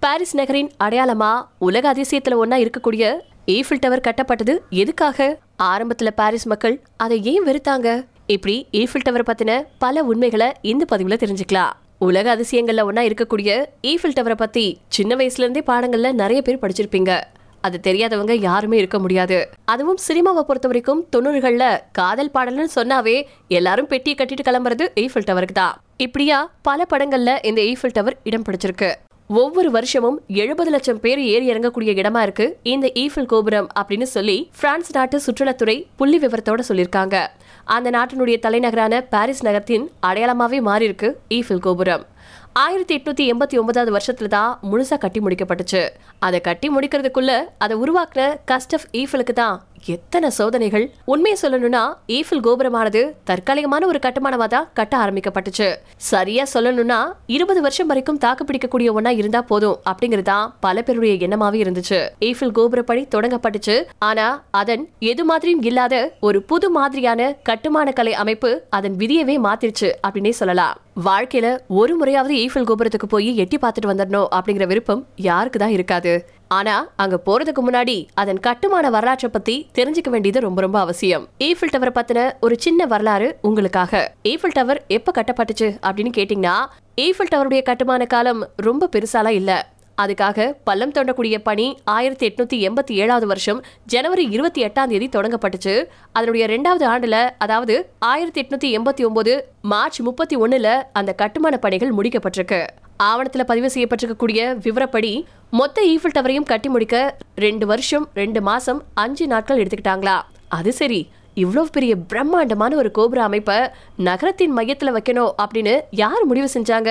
Paris நகரின் அடையாளமா? உலக அதிசயத்துல ஒன்னா இருக்கக்கூடிய ஈஃபில் டவர் கட்டப்பட்டது எதுக்காக? ஆரம்பத்துல பாரிஸ் மக்கள் அதை ஏன் வெறுத்தாங்க? இப்படி ஈஃபில் டவர் பத்தின பல உண்மைகளை இந்த பதிவுல தெரிஞ்சுக்கலாம். உலக அதிசயங்கள்ல ஒன்னா இருக்கக்கூடிய ஈஃபில் டவரை பத்தி சின்ன வயசுல இருந்தே பாடங்கள்ல நிறைய பேர் படிச்சிருப்பீங்க. அது தெரியாதவங்க யாருமே இருக்க முடியாது. அதுவும் சினிமாவை பொறுத்த வரைக்கும் தொண்ணூறுகள்ல காதல் பாடல்னு சொன்னாவே எல்லாரும் பெட்டியை கட்டிட்டு கிளம்புறது ஈஃபில் டவருக்கு தான். இப்படியா பல படங்கள்ல இந்த ஈஃபில் டவர் இடம் பிடிச்சிருக்கு. ஒவ்வொரு வருஷமும் எழுபது லட்சம் பேர் ஏறி இறங்கக்கூடிய இடமா இருக்கு. இந்த ஈஃபில் கோபுரம் அப்படின்னு சொல்லி பிரான்ஸ் நாட்டு சுற்றுலாத்துறை புள்ளி விவரத்தோட சொல்லியிருக்காங்க. அந்த நாட்டினுடைய தலைநகரான பாரிஸ் நகரத்தின் அடையாளமாவே மாறி இருக்கு ஈஃபில் கோபுரம். ஆயிரத்தி எட்நூத்தி எண்பத்தி ஒன்பதாவது வருஷத்துல தான் முழுசா கட்டி முடிக்கப்பட்டுச்சு. அதை கட்டி முடிக்கிறதுக்குள்ள அதை உருவாக்குன கஸ்டப் ஈஃபிலுக்கு தான் எத்தனை சோதனைகள்? உண்மையை சொல்லணும்னா ஈஃபில் கோபுரமானது தற்காலிகமான ஒரு கட்டுமானமா தான் கட்ட ஆரம்பிக்கப்பட்டுச்சு. சரியா சொல்லணும்னா இருபது வருஷம் வரைக்கும் தாக்கு பிடிக்கக்கூடிய ஒன்னா இருந்தா போதும் அப்படிங்கிறது தான் பல பேருடைய எண்ணமாவே இருந்துச்சு. ஈஃபில் கோபுரப்படி தொடங்கப்பட்டுச்சு. ஆனா அதன் எது மாதிரியும் இல்லாத ஒரு புது மாதிரியான கட்டுமான கலை அமைப்பு அதன் விதியவே மாத்திருச்சு அப்படின்னே சொல்லலாம். வாழ்க்கையில ஒரு முறையாவது ஈஃபில் கோபுரத்துக்கு போய் எட்டி பார்த்துட்டு வந்துடணும் அப்படிங்கிற விருப்பம் யாருக்கு தான் இருக்காது. ஆனா அங்க போறதுக்கு முன்னாடி அதன் கட்டுமான வரலாற்றை பத்தி தெரிஞ்சுக்க வேண்டியது ரொம்ப ரொம்ப அவசியம். ஈஃபில் டவர் பத்தின ஒரு சின்ன வரலாறு உங்களுக்காக. ஈஃபில் டவர் எப்ப கட்டப்பட்டுச்சு அப்படின்னு கேட்டீங்கன்னா ஈஃபில் டவருடைய கட்டுமான காலம் ரொம்ப பெருசாலாம் இல்ல. அதுக்காக பள்ளம் தோண்டக்கூடிய பணி ஆயிரத்தி எட்நூத்தி எண்பத்தி ஏழாவது வருஷம் ஜனவரி இருபத்தி எட்டாம் தேதி தொடங்கப்பட்டுச்சு. அதனுடைய ரெண்டாவது ஆண்டுல அதாவது ஆயிரத்தி எட்நூத்தி எண்பத்தி ஒன்பது மார்ச் முப்பத்தி ஒண்ணுல அந்த கட்டுமான பணிகள் முடிக்கப்பட்டிருக்கு. ஆவணத்தில் பதிவு செய்யப்பட்டிருக்கக்கூடிய விவரப்படி மொத்த ஈஃபில் டவரையும் கட்டி முடிக்க ரெண்டு வருஷம் ரெண்டு மாசம் அஞ்சு நாட்கள் எடுத்துக்கிட்டாங்களா? அது சரி. இவ்வளோ பெரிய பிரம்மாண்டமான ஒரு கோபுர அமைப்பை நகரத்தின் மையத்தில் வைக்கணும் அப்படின்னு யார் முடிவு செஞ்சாங்க?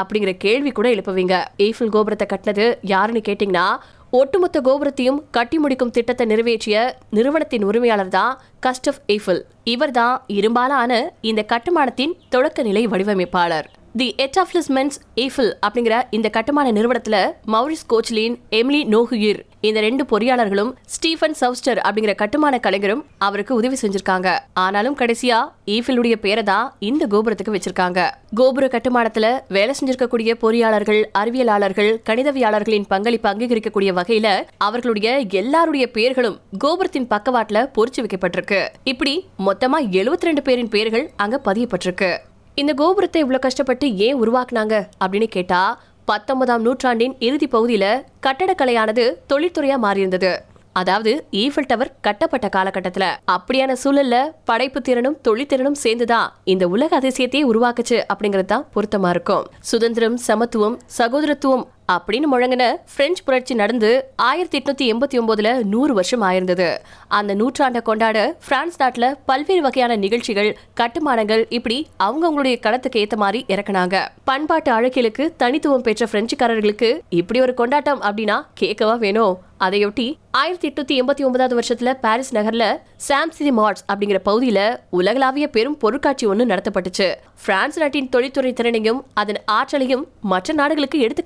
அப்படிங்கிற கேள்வி கூட எழுப்புவீங்க. ஈஃபில் கோபுரத்தை கட்டினது யாருன்னு கேட்டிங்கன்னா ஒட்டுமொத்த கோபுரத்தையும் கட்டி முடிக்கும் திட்டத்தை நிறைவேற்றிய நிறுவனத்தின் உரிமையாளர் தான் கஸ்டப் ஈஃபில் இவர் தான் இரும்பாலான இந்த கட்டுமானத்தின் தொடக்க நிலை வடிவமைப்பாளர். தி எட்டாஃப்லிஸ்மென்ட்ஸ் ஈஃபில் அப்படிங்கிற இந்த கட்டுமான நிறுவனத்துல மௌரிஸ் கோச்லின் எமிலி நோகுயிர் இந்த ரெண்டு பொறியாளர்களும் ஸ்டீஃபன் சவுஸ்டர் அப்படிங்கிற கட்டுமான கலைஞரும் அவருக்கு உதவி செஞ்சிருக்காங்க. ஆனாலும் கடைசியா ஈஃபிலுடைய பேரை தான் இந்த கோபுரத்துக்கு வச்சிருக்காங்க. கோபுர கட்டுமானத்துல வேலை செஞ்சிருக்கக்கூடிய பொறியாளர்கள் அறிவியலாளர்கள் கணிதவியாளர்களின் பங்களிப்பு அங்கீகரிக்கக்கூடிய வகையில அவர்களுடைய எல்லாருடைய பேர்களும் கோபுரத்தின் பக்கவாட்டுல பொறிச்சு வைக்கப்பட்டிருக்கு. இப்படி மொத்தமா எழுபத்தி ரெண்டு பேரின் பேர்கள் அங்க பதியப்பட்டிருக்கு. இந்த கோபுரத்தை இவ்வளவு கஷ்டப்பட்டு ஏன் உருவாக்குனாங்க? அப்படின்னு கேட்டா பத்தொன்பதாம் நூற்றாண்டின் இறுதி பகுதியில கட்டடக்கலையானது தொழில்துறையா மாறியிருந்தது. அதாவது ஈஃபில் டவர் கட்டப்பட்ட காலகட்டத்தில். அப்படியான சூழல்ல படைப்பு திறனும் தொழிற்திறனும் சேர்ந்துதான் இந்த உலக அதிசயத்தையே உருவாக்குச்சு அப்படிங்கிறது தான் பொருத்தமா இருக்கும். சுதந்திரம் சமத்துவம் சகோதரத்துவம் அப்படின்னு முழங்கின பிரெஞ்சு புரட்சி நடந்து ஆயிரத்தி எட்நூத்தி எண்பத்தி ஒன்பதுல நூறு வருஷம் ஆயிருந்தது. அந்த நூற்றாண்டை கொண்டாட பிரான்ஸ் நாட்டுல பல்வேறு வகையான நிகழ்ச்சிகள் கட்டுமானங்கள் இப்படி அவங்கவுங்களுடைய களத்துக்கு ஏத்த மாதிரி இறக்குனாங்க. பண்பாட்டு அழகிலுக்கு தனித்துவம் பெற்ற பிரெஞ்சுக்காரர்களுக்கு இப்படி ஒரு கொண்டாட்டம் அப்படின்னா கேட்கவா வேணும் அதையொட்டி ஆயிரத்தி எட்நூத்தி எண்பத்தி ஒன்பதாவது வருஷத்துல பாரிஸ் நகர்ல சாம்சிதி மார்ட்ஸ் அப்படிங்கிற பகுதியில உலகளாவிய பெரும் பொருட்காட்சி ஒன்று நடத்தப்பட்டுச்சு. பிரான்ஸ் நாட்டின் தொழில்துறை திறனையும் அதன் ஆற்றலையும் மற்ற நாடுகளுக்கு எடுத்து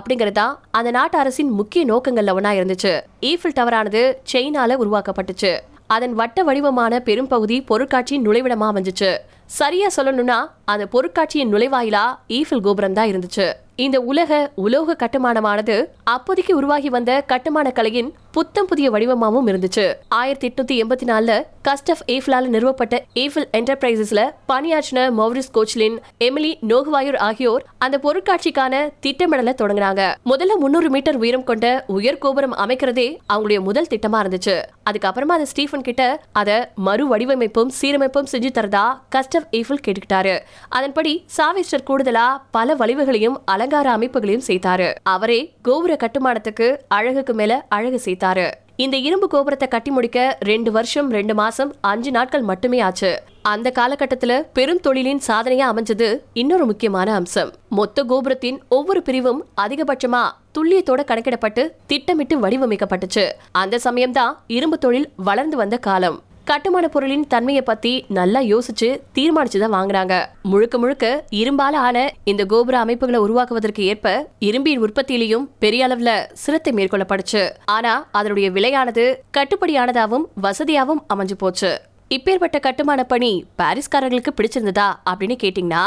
அப்படிங்கறது தான் அந்த நாட்டு அரசின் முக்கிய நோக்கங்கள்ல ஒன்னா இருந்துச்சு. ஈஃபில் டவரானது செயினால உருவாக்கப்பட்டுச்சு. அதன் வட்ட வடிவமான பெரும்பகுதி பொருட்காட்சியின் நுழைவிடமா அமைஞ்சிச்சு சரியா சொல்லணும்னா அந்த பொருட்காட்சியின் நுழைவாயிலா ஈஃபில் கோபுரம் தான் இருந்துச்சு. இந்த உலக உலோக கட்டுமானமானது அப்போதைக்கு உருவாகி வந்த கட்டுமான கலையின் புத்தம் புதிய வடிவமாகவும் இருந்துச்சு. ஆயிரத்தி எட்நூத்தி எண்பத்தி நாலுல கஸ்டப் ஏஃபிலால நிறுவப்பட்ட ஏஃபில் என்டர்பிரைசஸ்ல பணியாற்றின மௌரிஸ் கோச்லின் எமிலி நோகுவாயூர் ஆகியோர் அந்த பொருட்காட்சிக்கான திட்டமிடலை தொடங்கினாங்க. முதல்ல முன்னூறு மீட்டர் உயரம் கொண்ட உயர் கோபுரம் அமைக்கிறதே அவங்களுடைய முதல் திட்டமா இருந்துச்சு. அதுக்கப்புறமா அந்த ஸ்டீஃபன் கிட்ட அதை மறு வடிவமைப்பும் சீரமைப்பும் செஞ்சு தரதா கஸ்டப் ஏஃபில் கேட்டுக்கிட்டாரு. அதன்படி சாவிஸ்டர் கூடுதலா பல வளைவுகளையும் அலங்கார அமைப்புகளையும் செய்தாரு. அவரே கோபுர கட்டுமானத்துக்கு அழகுக்கு மேல அழகு சேர்த்தாரு இந்த இரும்பு கோபுரத்தை கட்டி முடிக்க ரெண்டு வருஷம் ரெண்டு மாசம் அஞ்சு நாட்கள் மட்டுமே ஆச்சு. அந்த காலகட்டத்துல பெரும் தொழிலின் சாதனையா அமைஞ்சது இன்னொரு முக்கியமான அம்சம். மொத்த கோபுரத்தின் ஒவ்வொரு பிரிவும் அதிகபட்சமா துல்லியத்தோட கணக்கிடப்பட்டு திட்டமிட்டு வடிவமைக்கப்பட்டுச்சு. அந்த சமயம்தான் இரும்பு தொழில் வளர்ந்து வந்த காலம். கட்டுமான பொருளின் தன்மையை பத்தி நல்லா யோசிச்சு தீர்மானிச்சுதான் வாங்குறாங்க. முழுக்க முழுக்க இரும்பால ஆன இந்த கோபுர அமைப்புகளை உருவாக்குவதற்கு ஏற்ப இரும்பின் உற்பத்தியிலையும் பெரிய அளவுல சிரத்தை மேற்கொள்ளப்படுச்சு ஆனா அதனுடைய விலையானது கட்டுப்படியானதாகவும் வசதியாவும் அமைஞ்சு போச்சு. இப்பேற்பட்ட கட்டுமான பணி பாரிஸ்காரர்களுக்கு பிடிச்சிருந்ததா அப்படின்னு கேட்டீங்கன்னா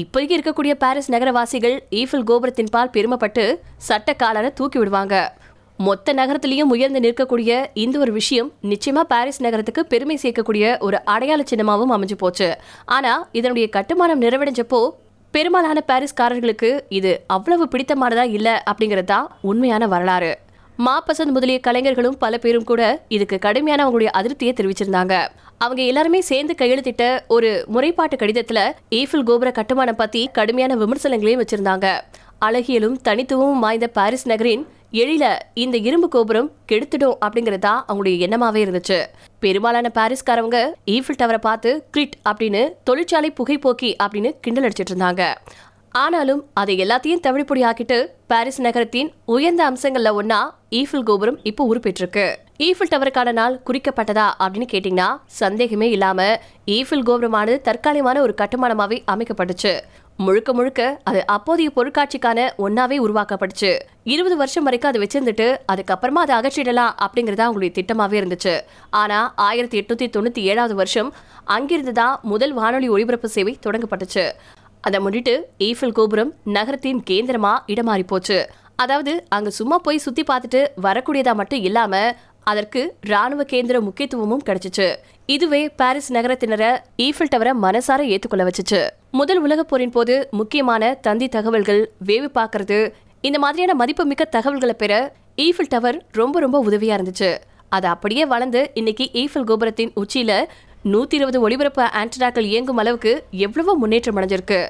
இப்போதைக்கு இருக்கக்கூடிய பாரிஸ் நகரவாசிகள் ஈஃபில் கோபுரத்தின் பால் பெருமைப்பட்டு சட்ட காலரை தூக்கி விடுவாங்க. மொத்த நகரத்திலையும் உயர்ந்து நிற்கக்கூடிய இந்த ஒரு விஷயம் நிச்சயமா பாரிஸ் நகரத்துக்கு பெருமை சேர்க்கக்கூடிய ஒரு அடையாள சின்னமாகவும் அமைஞ்சு போச்சு. ஆனா இதனுடைய கட்டுமானம் நிறைவடைஞ்சப்போ பெரும்பாலான பாரிஸ்காரர்களுக்கு இது அவ்வளவு பிடித்தமானதா இல்ல அப்படிங்கிறது தான் உண்மையான வரலாறு. மாப்பசந்த் முதலிய கலைஞர்களும் பல பேரும் கூட இதுக்கு கடுமையான அவங்களுடைய அதிருப்தியை தெரிவிச்சிருந்தாங்க. அவங்க எல்லாருமே சேர்ந்து கையெழுத்திட்ட ஒரு முறைப்பாட்டு கடிதத்துல ஈஃபில் கோபுர கட்டுமானம் பத்தி கடுமையான விமர்சனங்களையும் வச்சிருந்தாங்க. அழகியலும் தனித்துவமும் வாய்ந்த பாரிஸ் நகரின் எழில இந்த இரும்பு கோபுரம் கெடுத்துடும் அப்படிங்கறதா அவங்களுடைய எண்ணமாவே இருந்துச்சு. பெரும்பாலான பாரிஸ்காரவங்க ஈஃபில் டவரை பார்த்து கிரிட் அப்படின்னு தொழிற்சாலை புகைப்போக்கி அப்படின்னு கிண்டல் அடிச்சிட்டு இருந்தாங்க. ஆனாலும் அதை எல்லாத்தையும் தவிழிப்பொடி ஆக்கிட்டு பாரிஸ் நகரத்தின் உயர்ந்த அம்சங்கள்ல ஒன்னா ஈஃபில் கோபுரம் இப்போ உருப்பெற்றிருக்கு ஈஃபில் டவருக்கான நாள் குறிக்கப்பட்டதா அப்படின்னு கேட்டீங்கன்னா சந்தேகமே இல்லாம ஈஃபில் கோபுரமானது தற்காலிகமான ஒரு கட்டுமானமாவே அமைக்கப்பட்டுச்சு. முழுக்க முழுக்க அது அப்போதைய பொருட்காட்சிக்கான ஒன்னாவே உருவாக்கப்பட்டுச்சு. இருபது வருஷம் வரைக்கும் அதை வச்சிருந்துட்டு அதுக்கப்புறமா அதை அகற்றிடலாம் அப்படிங்கறது அவங்களுடைய திட்டமாவே இருந்துச்சு. ஆனா ஆயிரத்தி எட்நூத்தி தொண்ணூத்தி ஏழாவது வருஷம் அங்கிருந்து தான் முதல் வானொலி ஒளிபரப்பு சேவை தொடங்கப்பட்டுச்சு. அதை முன்னிட்டு ஈஃபில் கோபுரம் நகரத்தின் கேந்திரமா இடமாறி போச்சு. அதாவது அங்க சும்மா போய் சுத்தி பார்த்துட்டு வரக்கூடியதா மட்டும் இல்லாம அதற்கு ராணுவ கேந்திர முக்கியத்துவமும் கிடைச்சிச்சு. இதுவே பாரிஸ் நகரத்தினரை ஈஃபில் டவரை மனசார ஏத்துக்கொள்ள வச்சுச்சு. முதல் உலகப் போரின் போது முக்கியமான தந்தி தகவல்கள் வேவு பார்க்கறது இந்த மாதிரியான மதிப்புமிக்க தகவல்களை பெற ஈஃபில் டவர் ரொம்ப ரொம்ப உதவியா இருந்துச்சு. அது அப்படியே வளர்ந்து இன்னைக்கு ஈஃபில் கோபுரத்தின் உச்சியில நூத்தி இருபது ஒளிபரப்பு ஆண்டனாக்கள் இயங்கும் அளவுக்கு எவ்வளவோ முன்னேற்றம் அடைஞ்சிருக்கு.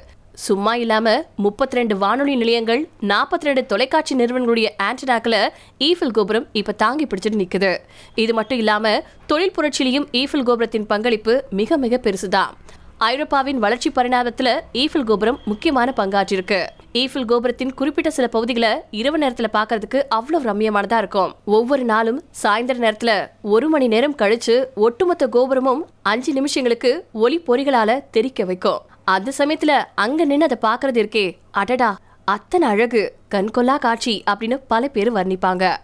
சும்மா இல்லாம முப்பத்தி ரெண்டு வானொலி நிலையங்கள் நாற்பத்தி ரெண்டு தொலைக்காட்சி நிறுவனங்களுடைய ஆண்டனாக்களை ஈஃபில் கோபுரம் இப்ப தாங்கி பிடிச்சிட்டு நிக்குது. இது மட்டும் இல்லாம தொழில் புரட்சியிலையும் ஈஃபில் கோபுரத்தின் பங்களிப்பு மிக மிக பெருசுதான் ஐரோப்பாவின் வளர்ச்சி பரிணாமத்துல ஈஃபில் கோபுரம் முக்கியமான பங்காற்றிருக்கு ஈஃபில் கோபுரத்தின் குறிப்பிட்ட சில பகுதிகளை இரவு நேரத்துல பாக்குறதுக்கு அவ்வளவு ரம்யமானதா இருக்கும். ஒவ்வொரு நாளும் சாயந்தர நேரத்துல ஒரு மணி நேரம் கழிச்சு ஒட்டுமொத்த கோபுரமும் அஞ்சு நிமிஷங்களுக்கு ஒளி பொறிகளால தெரிக்க வைக்கும். அந்த சமயத்துல அங்க நின்று அதை பாக்குறது இருக்கே. அடடா அத்தனை அழகு கண்கொள்ளா காட்சி அப்படின்னு பல பேர் வர்ணிப்பாங்க.